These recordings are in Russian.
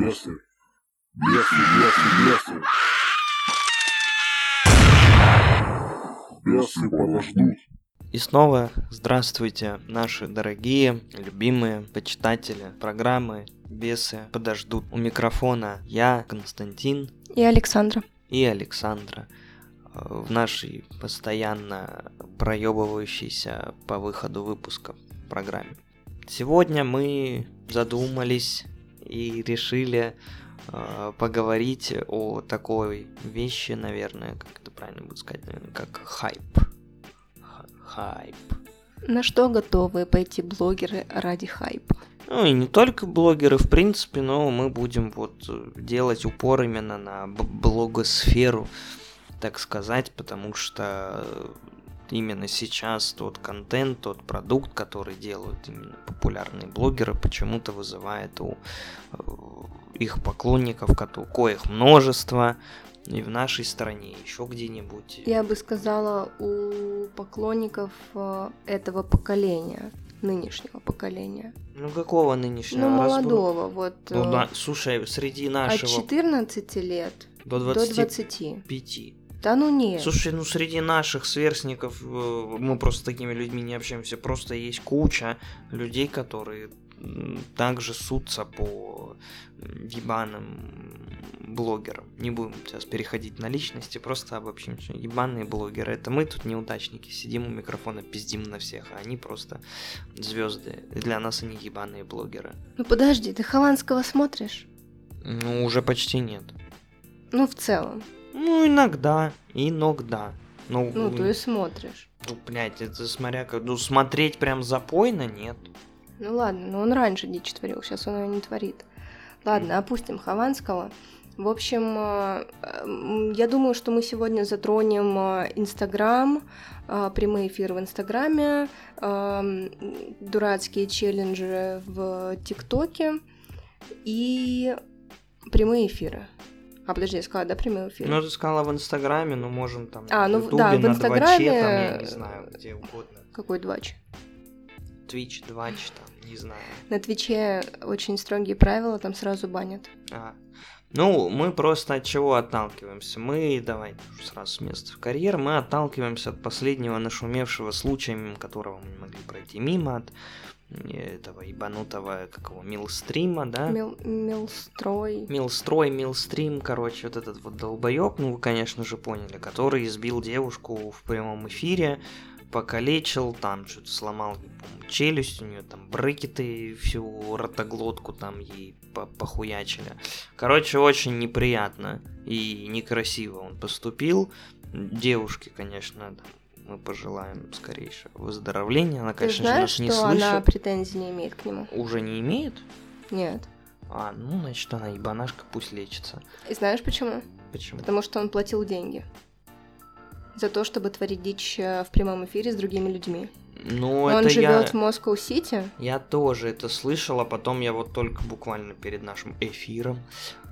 Бесы. Бесы, бесы, бесы. Бесы подождут. И снова здравствуйте, наши дорогие, любимые почитатели программы «Бесы подождут». У микрофона я, Константин И Александра. и Александра э, в нашей постоянно проебывающейся по выходу выпуска программе. Сегодня мы задумались и решили э, поговорить о такой вещи, наверное, как это правильно будет сказать, наверное, как хайп. Хайп. На что готовы пойти блогеры ради хайпа? Ну и не только блогеры, в принципе, но мы будем вот делать упор именно на блогосферу, так сказать, потому что именно сейчас тот контент, тот продукт, который делают именно популярные блогеры, почему-то вызывает у э, их поклонников, коих множество, и в нашей стране, еще где-нибудь. Я бы сказала, у поклонников э, этого поколения, нынешнего поколения. Ну какого нынешнего? Ну, Раз- молодого, вот Ну, э, да, слушай, среди от нашего 14 лет до до 25. 20. Да ну нет. Слушай, ну среди наших сверстников э, мы просто с такими людьми не общаемся. Просто есть куча людей, которые также сутся по ебаным блогерам. Не будем сейчас переходить на личности, просто обобщим. Ебаные блогеры. Это мы тут неудачники, сидим у микрофона, пиздим на всех, а они просто звезды. Для нас они ебаные блогеры. Ну подожди, ты Хованского смотришь? Ну, уже почти нет. Ну, в целом. Ну, иногда, иногда. Ну, Ну, есть смотришь. Ну, блядь, это смотря как... Ну, смотреть прям запойно нет. Ну ладно, но он раньше дичь творил, сейчас он ее не творит. Ладно, опустим Хованского. В общем, э, я думаю, что мы сегодня затронем э, Инстаграм, э, прямые эфиры в Инстаграме, дурацкие челленджи в ТикТоке и прямые эфиры. А подожди, я сказала, да, прямые эфиры? Ну, ты сказала в Инстаграме, ну, можем там А, ну, Ютубе, да, в Инстаграме, Дваче, там, я не знаю, где угодно. Какой двач? Твич, Двач, там, не знаю. На Твиче очень строгие правила, там сразу банят. А. Ну, мы просто от чего отталкиваемся? Мы, давай сразу с места в карьер, мы отталкиваемся от последнего нашумевшего случая, мимо которого мы не могли пройти мимо, от этого ебанутого, какого, милстрима, да? Мил- Милстрой. Милстрой, Милстрим, короче, вот этот вот долбоеб, ну вы, конечно же, поняли, который избил девушку в прямом эфире, покалечил, там что-то сломал, челюсть, у нее там брекеты, всю ротоглотку там ей по- похуячили. Короче, очень неприятно и некрасиво он поступил. Девушке, конечно, да, мы пожелаем скорейшего выздоровления. Она, Ты конечно знаешь, же, нас не что слышит. она претензий не имеет к нему? Уже не имеет? Нет. А, ну, значит, она ебанашка, пусть лечится. И знаешь почему? Почему? Потому что он платил деньги. За то, чтобы творить дичь э, в прямом эфире с другими людьми. Ну, он это живет я... в Москва-Сити. Я тоже это слышал, а потом я вот только буквально перед нашим эфиром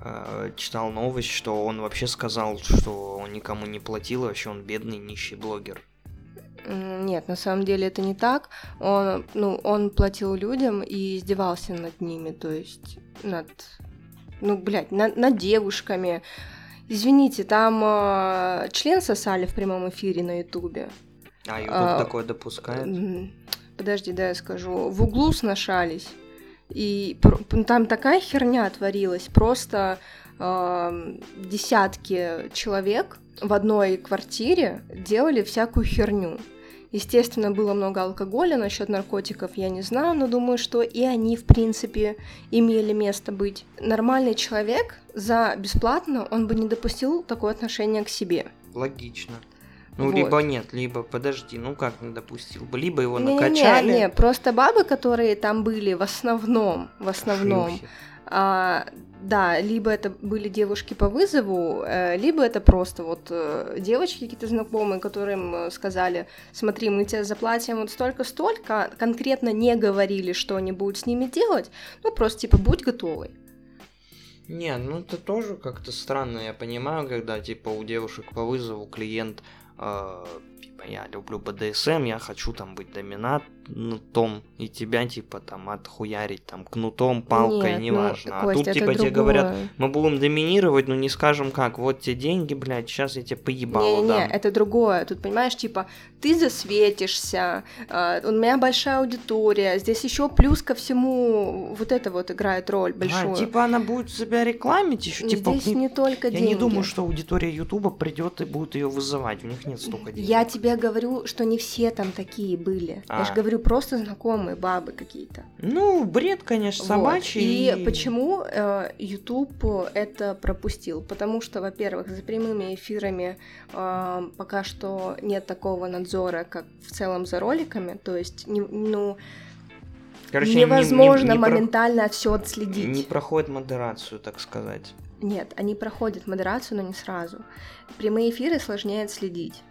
э, читал новость, что он вообще сказал, что он никому не платил, и вообще он бедный нищий блогер. Нет, на самом деле это не так. Он, ну, он платил людям и издевался над ними, то есть над, ну, блядь, над, над девушками. Извините, там э, член сосали в прямом эфире на Ютубе. А YouTube А, такое допускает? Подожди, да, я скажу. В углу сношались. И там такая херня творилась. Просто эм, десятки человек в одной квартире делали всякую херню. Естественно, было много алкоголя, насчет наркотиков я не знаю, но думаю, что и они, в принципе, имели место быть. Нормальный человек за бесплатно, он бы не допустил такое отношение к себе. Логично. Ну, Вот. либо нет, либо подожди, ну как не допустил бы, либо его Не-не-не, накачали. не, просто бабы, которые там были в основном, в основном, шлюхи. А, да, либо это были девушки по вызову, э, либо это просто вот э, девочки какие-то знакомые, которым э, сказали, смотри, мы тебе заплатим вот столько-столько, конкретно не говорили, что они будут с ними делать, ну просто типа будь готовый. Не, ну это тоже как-то странно, я понимаю, когда типа у девушек по вызову клиент э, типа я люблю БДСМ, я хочу там быть доминат, кнутом, и тебя, типа, там, отхуярить, там, кнутом, палкой, Нет, ну, неважно. а Кость, тут, типа, тебе говорят, мы будем доминировать, но не скажем как, вот те деньги, блядь, сейчас я тебе поебало Не-не, дам. это другое. Тут, понимаешь, типа, ты засветишься, э, у меня большая аудитория, здесь еще плюс ко всему вот это вот играет роль большую. А, типа, она будет себя рекламить еще, типа, здесь не- не только я деньги. не думаю, что аудитория Ютуба придет и будет ее вызывать, у них нет столько денег. Я тебе говорю, что не все там такие были. Я А. же говорю, просто знакомые бабы какие-то. Ну, бред, конечно, Вот. собачий. И почему э, YouTube это пропустил? Потому что, во-первых, за прямыми эфирами э, пока что нет такого надзора, как в целом за роликами. То есть, не- ну, Короче, они не- не- невозможно не про- моментально все отследить. Не проходит модерацию, так сказать. Нет, они проходят модерацию, но не сразу. Прямые эфиры сложнее отследить.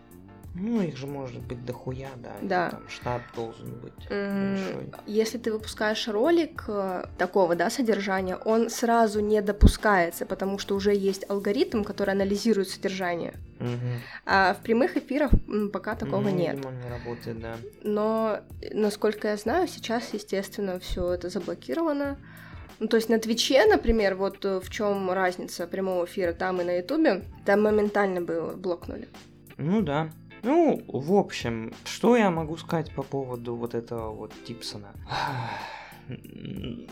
Ну, их же может быть дохуя, да. Да. Там штаб должен быть большой. Если ты выпускаешь ролик э, такого, да, содержания, он сразу не допускается, потому что уже есть алгоритм, который анализирует содержание. Мгм. А в прямых эфирах пока такого Ну, нет. видимо, не работает, да. Но, насколько я знаю, сейчас, естественно, все это заблокировано. Ну, то есть на Твиче, например, вот э, в чем разница прямого эфира там и на Ютубе, там моментально бы блокнули. Ну да. Ну, в общем, что я могу сказать по поводу вот этого вот Типсона?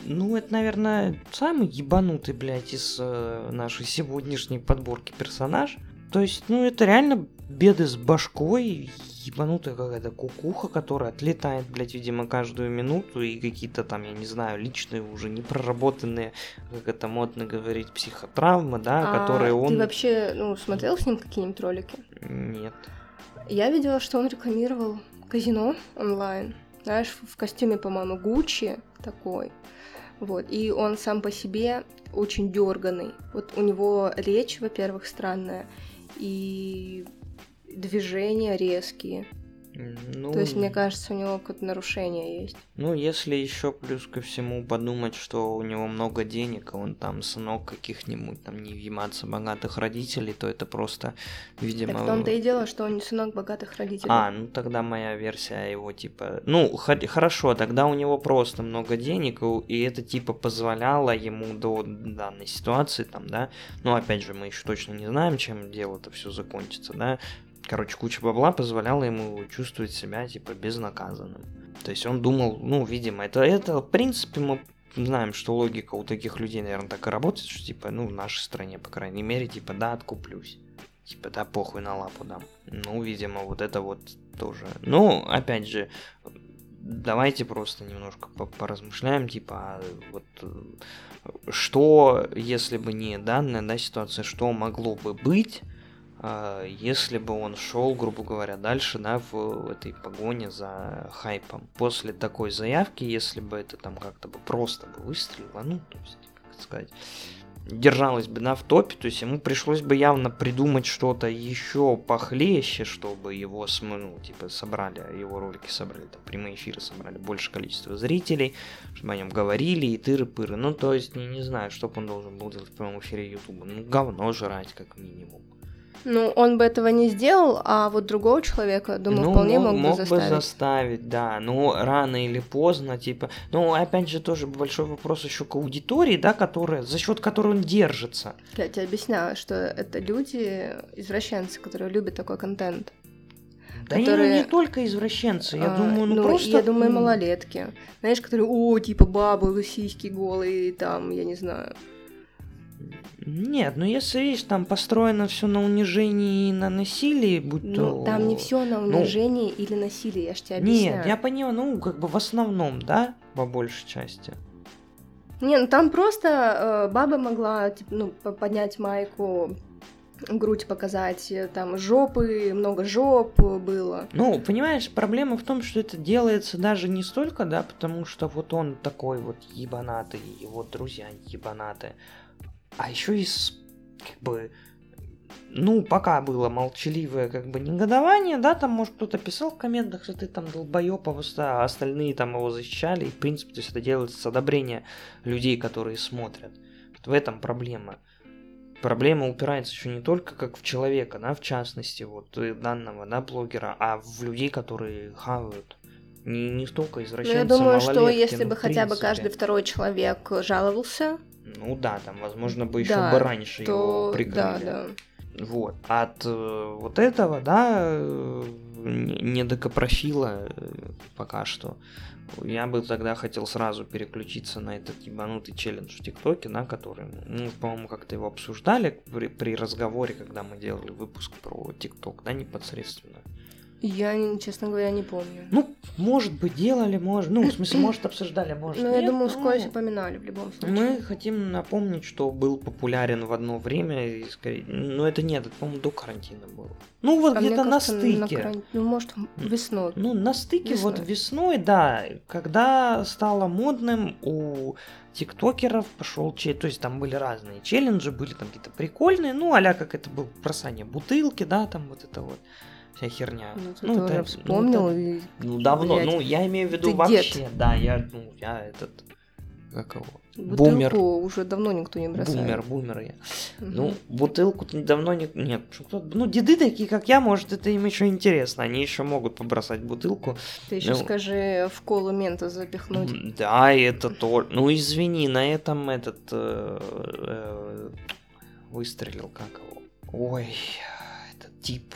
Ну, это, наверное, самый ебанутый, блядь, из э, нашей сегодняшней подборки персонаж. То есть, ну, это реально беды с башкой, ебанутая какая-то кукуха, которая отлетает, блядь, видимо, каждую минуту, и какие-то там, я не знаю, личные уже непроработанные, как это модно говорить, психотравмы, да, А которые он... Ты вообще, ну, смотрел с ним какие-нибудь ролики? Нет. Я видела, что он рекламировал казино онлайн. Знаешь, в костюме, по-моему, Гуччи такой. Вот. И он сам по себе очень дерганый. Вот у него речь, во-первых, странная, и движения резкие. Ну, То есть, мне кажется, у него какое-то нарушение есть. Ну, если еще плюс ко всему подумать, что у него много денег, и он там сынок каких-нибудь там невъематься богатых родителей, то это просто, видимо... Так в том-то и дело, что он не сынок богатых родителей. А, ну тогда моя версия его типа... Ну, хо- хорошо, тогда у него просто много денег, и- это типа позволяло ему до данной ситуации, там, да. Но опять же, мы еще точно не знаем, чем дело-то все закончится, да. Короче, куча бабла позволяла ему чувствовать себя, типа, безнаказанным. То есть он думал, ну, видимо, это, это в принципе, мы знаем, что логика у таких людей, наверное, так и работает, что, типа, ну, в нашей стране, по крайней мере, типа, да, откуплюсь. Типа, да, похуй на лапу дам. Ну, видимо, вот это вот тоже. Ну, опять же, давайте просто немножко по- поразмышляем, типа, а вот э, что, если бы не данная да, ситуация, что могло бы быть, если бы он шел, грубо говоря, дальше, да, в этой погоне за хайпом. После такой заявки, если бы это там как-то бы просто бы выстрелило, ну, то есть, как сказать, держалась бы, да, в топе, то есть ему пришлось бы явно придумать что-то еще похлеще, чтобы его, ну, типа, собрали, его ролики собрали, там, прямые эфиры собрали больше количества зрителей, чтобы о нем говорили и тыры-пыры. Ну, то есть, не, не знаю, что он должен был делать в прямом эфире Ютуба. Ну, говно жрать, как минимум. Ну, он бы этого не сделал, а вот другого человека, думаю, ну, вполне мог, мог, мог бы заставить. заставить, да. Ну, рано или поздно, типа. Ну, опять же, тоже большой вопрос еще к аудитории, да, которая, за счет которой он держится. Я тебе объясняю, что это люди, извращенцы, которые любят такой контент. Да Которые- не только извращенцы, я А, думаю, ну, просто... Я думаю, малолетки. Знаешь, которые, о, типа бабы, сиськи голые, там, я не знаю. Нет, ну если видишь, там построено все на унижении и на насилии, будь Ну, то... там не все на ну, унижение или насилие, я ж тебе объясняю. Нет, я понял, ну, как бы в основном, да, по большей части. Не, ну там просто э, баба могла, типа, ну, по- поднять майку, грудь показать, э, там жопы, много жоп было. Ну, понимаешь, проблема в том, что это делается даже не столько, да, потому что вот он такой вот ебанатый, его друзья ебанатые, а еще и с, как бы, ну, пока было молчаливое, как бы, негодование, да, там, может, кто-то писал в комментах, что ты там долбоёб, а остальные там его защищали, и, в принципе, то есть это делается с одобрения людей, которые смотрят. Вот в этом проблема. Проблема упирается еще не только как в человека, да, в частности, вот, э, данного, да, блогера, а в людей, которые хавают Не, не столько Ну, извращенцы, я думаю, что если ну, бы хотя бы каждый второй человек жаловался, Ну да, там, возможно, бы еще Да, бы раньше его то прикрыли. да, да. Вот. От э, вот этого, да, э, не- недокопрофила э, пока что, я бы тогда хотел сразу переключиться на этот ебанутый челлендж в ТикТоке, да, который, ну, по-моему, как-то его обсуждали при, при разговоре, когда мы делали выпуск про ТикТок, да, непосредственно. Я, честно говоря, не помню. Ну, может быть, делали, может, ну, в смысле, может, обсуждали, может, Ну, я думаю, ну, вскользь упоминали в любом случае. Мы хотим напомнить, что был популярен в одно время, и скорее... ну это нет, это, по-моему, до карантина было. Ну вот А где-то на стыке. край- Ну, может, весной. Ну, на стыке вот Весной. весной, да, когда стало модным у тиктокеров пошел челлендж, то есть там были разные челленджи, были там какие-то прикольные, ну, а как это было бросание бутылки, да, там вот это вот вся херня. Ну, ты Ну, тоже это- вспомнил. ну, это- и- Ну, давно, Блядь, ну, я имею в виду вообще, да, я, ну, я этот, как его, Бутылку бумер, уже давно никто не бросает. бумер, бумер я. Ну, бутылку давно не... Нет, кто- ну, деды такие, как я, может, это им еще интересно. Они еще могут побросать бутылку. Ты еще ну, скажи в колу мента запихнуть. Да, это то. Ну, извини, на этом этот э, э, выстрелил, как его. Ой, этот тип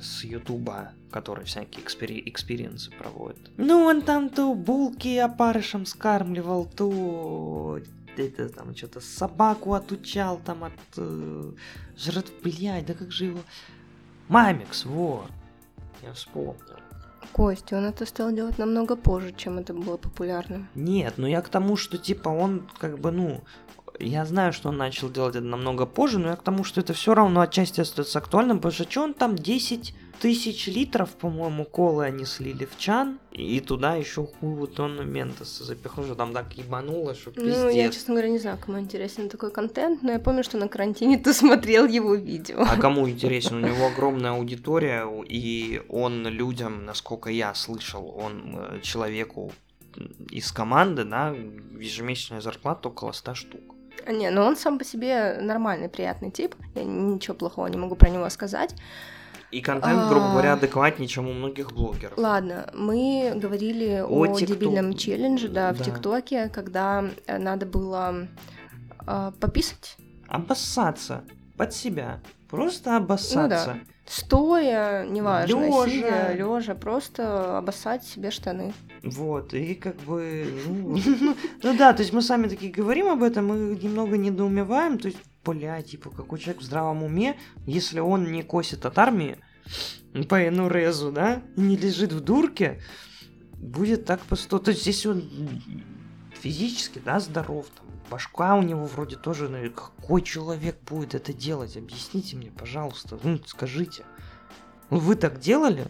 с Ютуба, который всякие experi- experience ы проводит. Ну, он там то булки опарышем скармливал, то это там что-то собаку отучал там от э, жрат... Блядь, да как же его... Мамикс, вот. Я вспомнил. Костя, он это стал делать намного позже, чем это было популярным. Нет, ну я к тому, что типа он как бы, ну, я знаю, что он начал делать это намного позже, но я к тому, что это все равно отчасти остается актуальным, потому что что он там 10 тысяч литров, по-моему, колы они слили в чан, и туда еще хуй тонну ментоса запихнул, что там так ебануло, что пиздец. Ну, я, честно говоря, не знаю, кому интересен такой контент, но я помню, что на карантине ты смотрел его видео. А кому интересен? У него огромная аудитория, и он людям, насколько я слышал, он э, человеку из команды, да, ежемесячная зарплата около 100 штук. А, Не, ну он сам по себе нормальный, приятный тип. Я ничего плохого не могу про него сказать. И контент, грубо А. говоря, адекватнее, чем у многих блогеров. Ладно, мы говорили О о, ТикТок. дебильном челлендже, да, в Да. ТикТоке, когда э, надо было э, пописать, Обоссаться под себя. Просто обоссаться. Стоя, неважно, Лёжа. сидя, лежа, просто обоссать себе штаны. Вот, и как бы, ну, ну да, то есть мы сами такие говорим об этом, мы немного недоумеваем, то есть, бля, типа, какой человек в здравом уме, если он не косит от армии по Энурезу, да, и не лежит в дурке, будет так просто, то есть здесь он физически, да, здоров, там, башка у него вроде тоже, ну, какой человек будет это делать, объясните мне, пожалуйста, ну, скажите, Ну, вы так делали?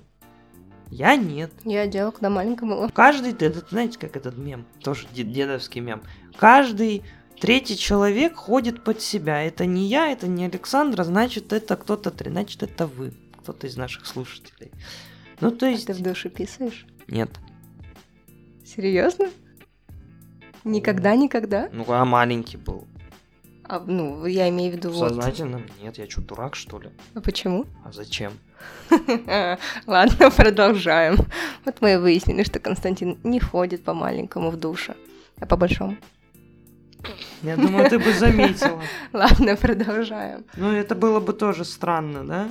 Я нет. Я делала, когда маленькая была. Каждый, это, знаете, как этот мем, тоже де- дедовский мем. Каждый третий человек ходит под себя. Это не я, это не Александра, значит, это кто-то, значит, это вы, кто-то из наших слушателей. Ну, то А есть... ты в душе писаешь? Нет. Серьезно? Никогда, никогда? Ну, а маленький был. А, ну, я имею в виду вот. Сознательно? Нет, я что, дурак, что ли? А почему? А зачем? Ладно, продолжаем. Вот мы и выяснили, что Константин не ходит по маленькому в душе, а по большому. Я думаю, ты бы заметила. Ладно, продолжаем. Ну, это было бы тоже странно, да?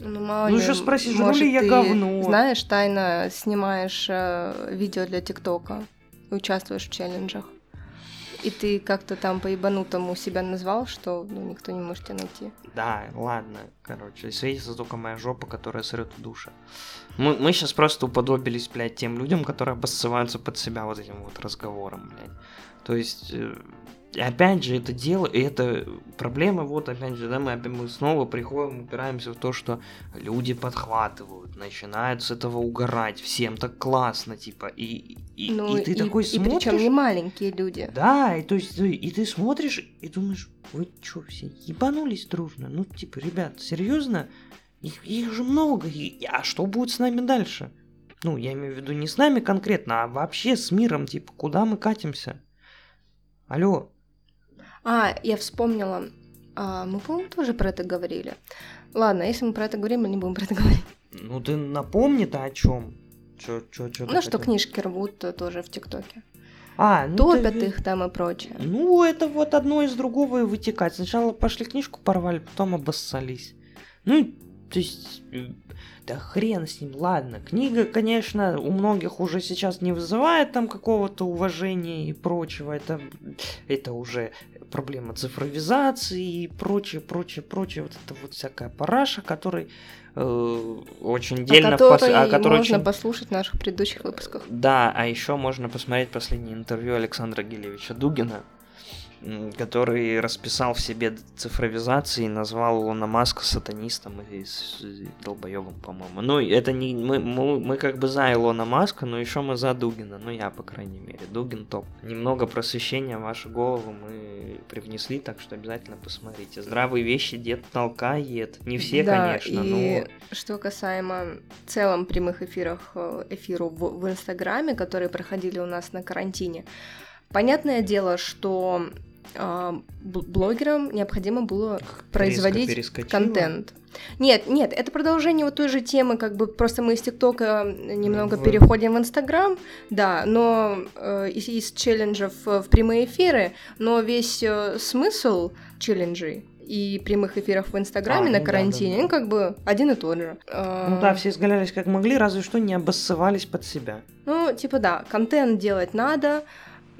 Ну, мало Ну, ещё спроси, может, ли я говно? Знаешь, тайно снимаешь э, видео для ТикТока участвуешь в челленджах. И ты как-то там по-ебанутому себя назвал, что ну, никто не может тебя найти. Да, ладно, короче, светится только моя жопа, которая срет в душе. Мы, мы сейчас просто уподобились, блядь, тем людям, которые обоссываются под себя вот этим вот разговором, блядь. То есть, э, опять же, это дело, и это проблема, вот опять же, да, мы, мы снова приходим, упираемся в то, что люди подхватывают, начинают с этого угорать, всем так классно, типа, и, и, ну, и ты такой и смотришь... причем не маленькие люди. Да, и то есть ты, и ты смотришь и думаешь, вы чё, все ебанулись дружно? Ну, типа, ребят, серьезно? Их, их же много, и- а что будет с нами дальше? Ну, я имею в виду не с нами конкретно, а вообще с миром, типа, куда мы катимся? Алло, А, я вспомнила. А, мы, по-моему, тоже про это говорили. Ладно, если мы про это говорим, мы не будем про это говорить. ну ты напомни-то о чем? Чё, чё, чё Ну, что хотел? книжки рвут то тоже в ТикТоке. А, ну Топят ты- их там и прочее. Ну, это вот одно из другого и вытекать. Сначала пошли книжку порвали, потом обоссались. Ну, то есть, э, да хрен с ним, ладно. Книга, конечно, у многих уже сейчас не вызывает там какого-то уважения и прочего. Это, это уже проблема цифровизации и прочее, прочее, прочее. Вот это вот всякая параша, которой э, очень дельно... о в пос- которой о которой можно очень- послушать в наших предыдущих выпусках. да, а еще можно посмотреть последнее интервью Александра Гелевича Дугина, который расписал в себе цифровизации и назвал Илона Маска сатанистом и долбоебом, по-моему. Ну, это не... Мы, мы, мы как бы за Илона Маска, но еще мы за Дугина. Ну, я, по крайней мере. Дугин топ. Немного просвещения в вашу голову мы привнесли, так что обязательно посмотрите. Здравые вещи дед толкает. Не все, да, конечно, и но... что касаемо в целом прямых эфирах, э, эфиру в, в Инстаграме, которые проходили у нас на карантине, понятное дело, что блогерам необходимо было производить контент. Нет, нет, это продолжение вот той же темы, как бы просто мы из ТикТока немного В- переходим в Инстаграм, да, но э, из, из челленджев э, в прямые эфиры, но весь э, смысл челленджей и прямых эфиров в Инстаграме А, на ну карантине, да, да. ну, как бы один и тот же. Э, Ну да, все изгалялись как могли, разве что не обоссывались под себя. Ну, типа да, контент делать надо,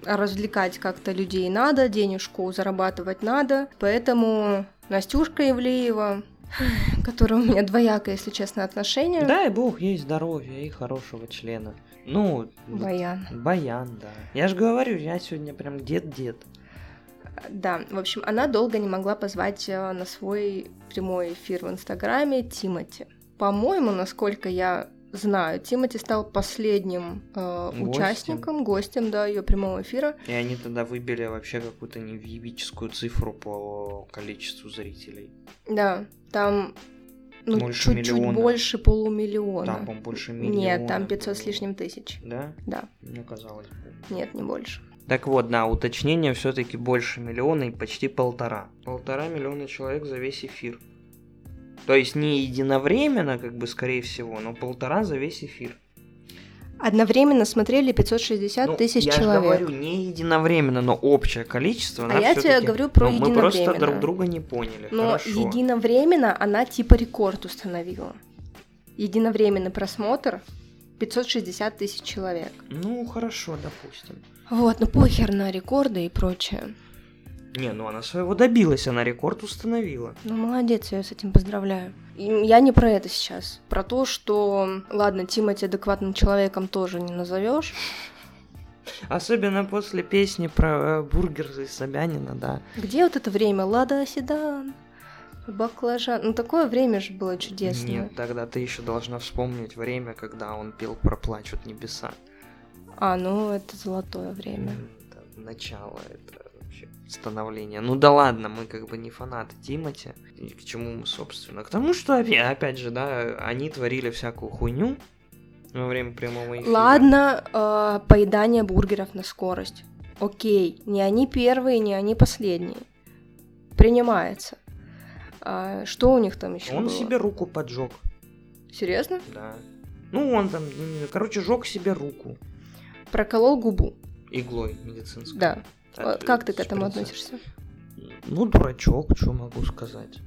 развлекать как-то людей надо, денежку зарабатывать надо, поэтому Настюшка Ивлеева, которая у меня двоякое, если честно, отношение, Дай бог ей здоровья и хорошего члена. Ну, Баян. баян, да. Я же говорю, я сегодня прям дед-дед. Да, в общем, она долго не могла позвать э, на свой прямой эфир в Инстаграме Тимати. По-моему, насколько я знаю, Тимати стал последним э, Гостем. участником, гостем, да, ее прямого эфира. И они тогда выбили вообще какую-то невъебическую цифру по количеству зрителей. Да, там ну, Больше чуть-чуть миллиона. больше полумиллиона. Там, по-моему, больше миллиона. Нет, там 500 с лишним тысяч. Да? Да, Мне казалось бы. нет, не больше. Так вот, да, уточнение все-таки больше миллиона и почти полтора. Полтора миллиона человек за весь эфир. То есть не единовременно, как бы, скорее всего, но полтора за весь эфир. Одновременно смотрели 560 Ну, тысяч я человек. говорю, не единовременно, но общее количество. А я тебе говорю про Ну, Мы просто единовременно. друг друга не поняли. Но Хорошо. единовременно она типа рекорд установила. Единовременный просмотр 560 тысяч человек. Ну, хорошо, допустим. Вот, ну похер на рекорды и прочее. Не, ну она своего добилась, она рекорд установила. Ну, молодец, я с этим поздравляю. И я не про это сейчас. Про то, что, ладно, Тимати адекватным человеком тоже не назовешь. Особенно после песни про э, бургер из Собянина, да. Где вот это время? Лада Седан, баклажан. Ну, такое время же было чудесное. Нет, тогда ты еще должна вспомнить время, когда он пел про плачут небеса. А, ну, это золотое время. Это начало, это вообще становление. Ну да ладно, мы как бы не фанаты Тимати. И к чему мы, собственно? К тому, что, опя- опять же, да, они творили всякую хуйню во время прямого эфира. Ладно, э, поедание бургеров на скорость. Окей, не они первые, не они последние. Принимается. А что у них там еще Он было? себе руку поджег, Серьезно? да. Ну, он там, короче, жег себе руку Проколол губу. иглой медицинской. Да. Как ты к этому шприца. относишься? Ну, дурачок, что могу сказать.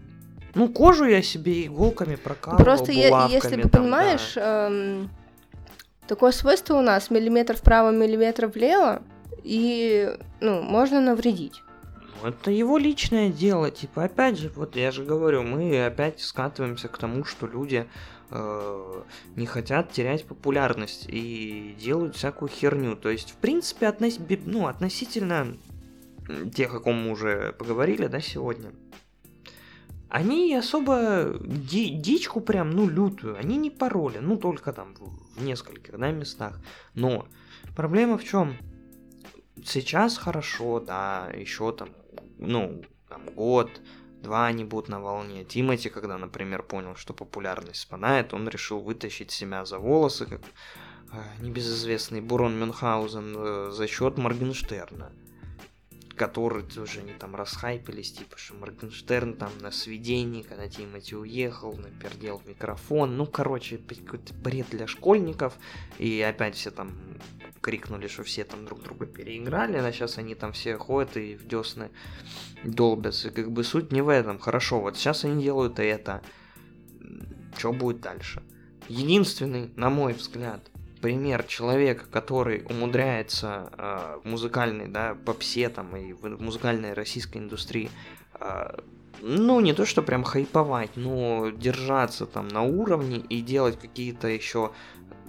Ну, кожу я себе иголками прокалывал, Просто е- если ты там, понимаешь, да. эм, такое свойство у нас миллиметр вправо, миллиметр влево, и ну, можно навредить. Это его личное дело. Типа, опять же, вот я же говорю, мы опять скатываемся к тому, что люди э, не хотят терять популярность и делают всякую херню. То есть, в принципе, относ- ну, относительно тех, о ком мы уже поговорили, да, сегодня, они особо ди- дичку прям, ну, лютую, они не пароли, ну, только там в нескольких, да, местах. Но проблема в чем? Сейчас хорошо, да, еще там, ну, там год, два они будут на волне. Тимати, когда, например, понял, что популярность спадает, он решил вытащить себя за волосы, как э, небезызвестный Бурон Мюнхгаузен, э, за счет Моргенштерна. который тоже они там расхайпились, типа, что Моргенштерн там на сведении, когда Тимати уехал, напердел в микрофон. Ну, короче, какой-то бред для школьников. И опять все там крикнули, что все там друг друга переиграли, а сейчас они там все ходят и в десны долбятся. И как бы суть не в этом. Хорошо, вот сейчас они делают это. Что будет дальше? Единственный, на мой взгляд, пример человека, который умудряется э, музыкальной, да, попсе там и в музыкальной российской индустрии, э, ну, не то, что прям хайповать, но держаться там на уровне и делать какие-то еще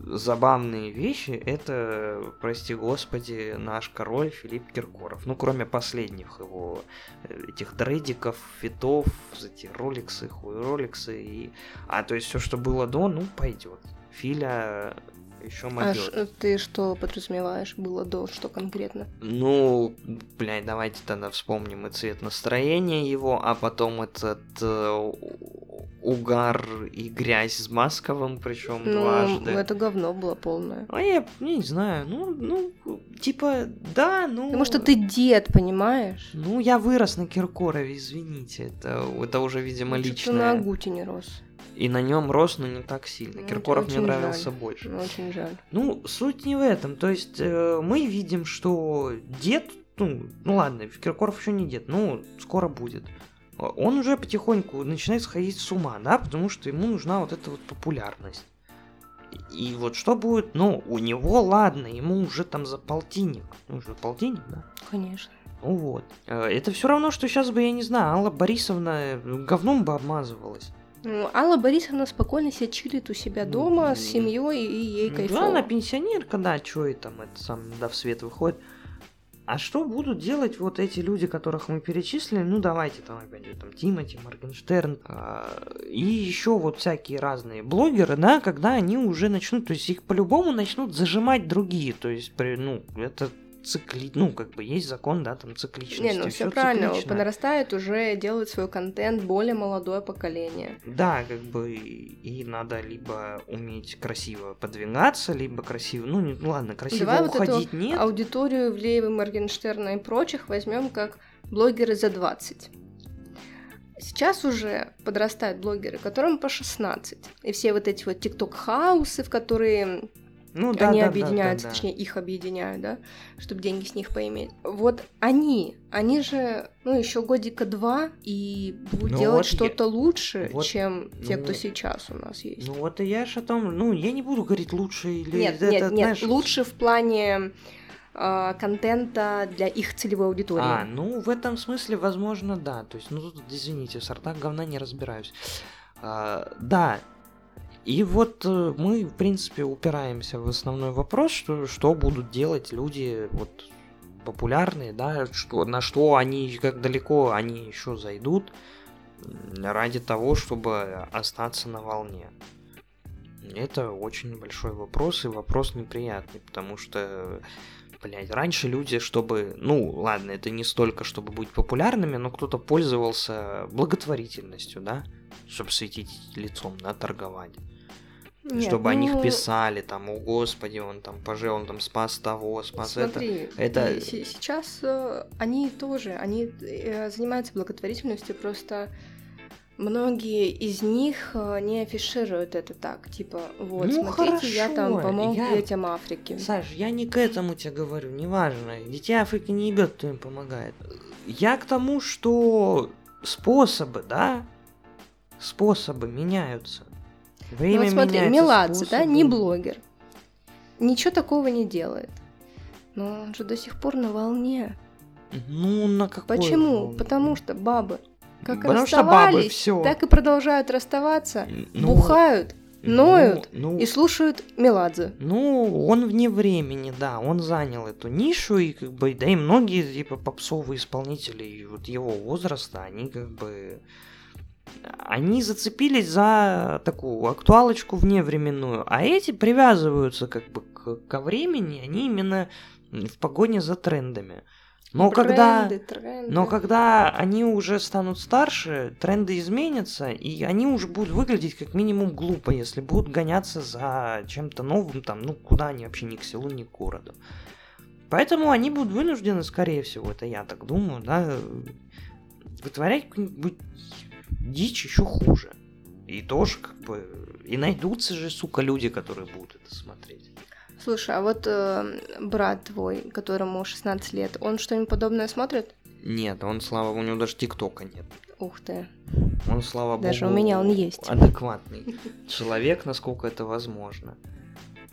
забавные вещи, это, прости господи, наш король Филипп Киркоров. Ну, кроме последних его э, этих дредиков, фитов, эти роликсы, хуй роликсы. И... А, то есть все, что было до, ну, пойдет. Филя еще могет. А ты что подразумеваешь было до, что конкретно? Ну, блядь, давайте тогда вспомним и цвет настроения его, а потом этот э, угар и грязь с Масковым, причем Ну, дважды. это говно было полное. А я, я не знаю, ну, ну, типа, да, ну... Потому что ты дед, понимаешь? Ну, я вырос на Киркорове, извините, это, это уже, видимо, Что-то личное. на Агуте не рос. И на нем рос, но не так сильно. Ну, Киркоров мне нравился жаль. больше. Ну, Очень жаль. Ну, суть не в этом. То есть э, мы видим, что дед, ну, ну ладно, Киркоров еще не дед, ну, скоро будет. Он уже потихоньку начинает сходить с ума, да, потому что ему нужна вот эта вот популярность. И вот что будет, ну, у него, ладно, ему уже там за полтинник. Ну, уже полтинник, да? Конечно. Ну вот. Э, Это все равно, что сейчас бы, я не знаю, Алла Борисовна говном бы обмазывалась. Алла Борисовна спокойно себе чилит у себя дома с семьей и ей Ну, кайфово. Да, она пенсионерка, да, что и там это сам да в свет выходит. А что будут делать вот эти люди, которых мы перечислили? Ну, давайте там опять же, там Тимати, Моргенштерн а, и еще вот всякие разные блогеры, да, когда они уже начнут, то есть их по-любому начнут зажимать другие, то есть, при- ну, это цикли, ну, как бы есть закон, да, там цикличности. Не, ну все правильно, циклично. понарастает уже делать свой контент более молодое поколение. Да, как бы и, надо либо уметь красиво подвигаться, либо красиво, ну, не, ну ладно, красиво Давай вот эту уходить нет. Аудиторию Влеева, Моргенштерна и прочих возьмем как блогеры за 20. Сейчас уже подрастают блогеры, которым по 16. И все вот эти вот тикток-хаусы, в которые Ну да, они да, объединяются, да, да. точнее, их объединяют, да, чтобы деньги с них поиметь. Вот они, они же, ну, еще годика два и будут Ну делать вот я- что-то лучше, вот, чем те, ну, кто сейчас у нас есть. Ну вот и я ж о том, ну я не буду говорить лучше или нет, это, нет, нет, знаешь, лучше в плане а, контента для их целевой аудитории. А, ну в этом смысле, возможно, да. То есть, ну тут, извините, в сортах говна не разбираюсь. А, да. И вот э, мы, в принципе, упираемся в основной вопрос, что, что будут делать люди вот популярные, да, что, на что они, как далеко они еще зайдут ради того, чтобы остаться на волне. Это очень большой вопрос, и вопрос неприятный, потому что, блядь, раньше люди, чтобы, ну, ладно, это не столько, чтобы быть популярными, но кто-то пользовался благотворительностью, да, чтобы светить лицом, да, торговать. Нет, чтобы о них ну, писали, там, о господи, он там пожил, он там спас того, спас это. Смотри, Это- се- сейчас э, они тоже, они э, занимаются благотворительностью, просто многие из них э, не афишируют это так, типа, вот, Ну, смотрите, я там хорошо, помог я- детям Африки. Саш, я не к этому тебе говорю, неважно. Детей Африки не ебет, кто им помогает. Я к тому, что способы, да, способы меняются. Ну Время вот смотри, меняется, Меладзе, да, не блогер, ничего такого не делает. Но он же до сих пор на волне. Ну, на какой Почему? волне? Потому что бабы как Потому что бабы расставались, всё. так и продолжают расставаться, Ну, бухают ну, ноют ну, и слушают Меладзе. Ну, он вне времени, да, он занял эту нишу, и как бы, да и многие, типа, попсовые исполнители вот его возраста, они как бы... Они зацепились за такую актуалочку вневременную, а эти привязываются как бы к, ко времени, они именно в погоне за трендами. Но когда... Тренды, тренды. Но когда они уже станут старше, тренды изменятся, и они уже будут выглядеть как минимум глупо, если будут гоняться за чем-то новым, там, ну, куда они вообще ни к селу, ни к городу. Поэтому они будут вынуждены, скорее всего, это я так думаю, да, вытворять какую-нибудь дичь еще хуже. И тоже как бы... И найдутся же, сука, люди, которые будут это смотреть. Слушай, а вот э, брат твой, которому 16 лет, он что-нибудь подобное смотрит? Нет, он, слава у него даже ТикТока нет. Ух ты. Он, слава Даже богу, у меня он есть. адекватный человек, насколько это возможно.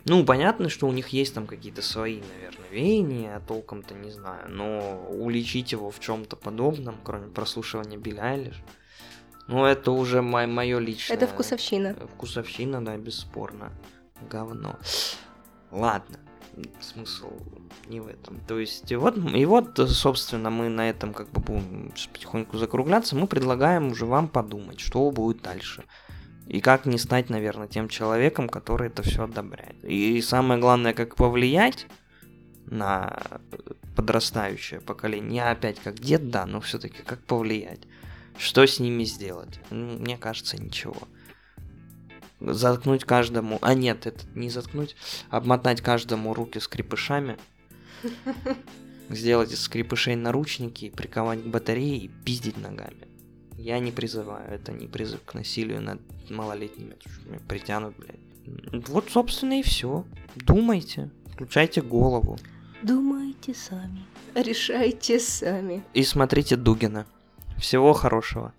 Ну, понятно, что у них есть там какие-то свои, наверное, веяния, а толком-то не знаю, но уличить его в чем-то подобном, кроме прослушивания Билли Айлиш, ну, это уже мое личное... Это вкусовщина. Вкусовщина, да, бесспорно. Говно. Ладно, смысл не в этом. То есть, и вот, и вот, собственно, мы на этом как бы будем потихоньку закругляться. Мы предлагаем уже вам подумать, что будет дальше. И как не стать, наверное, тем человеком, который это все одобряет. И самое главное, как повлиять на подрастающее поколение. Не опять как дед, да, но все-таки как повлиять. Что с ними сделать? Мне кажется, ничего. Заткнуть каждому... А нет, это не заткнуть. Обмотать каждому руки скрипышами. Сделать из скрипышей наручники, приковать к батарее и пиздить ногами. Я не призываю, это не призыв к насилию над малолетними. Притянут, блядь. Вот, собственно, и все. Думайте, включайте голову. Думайте сами. Решайте сами. И смотрите Дугина. Всего хорошего.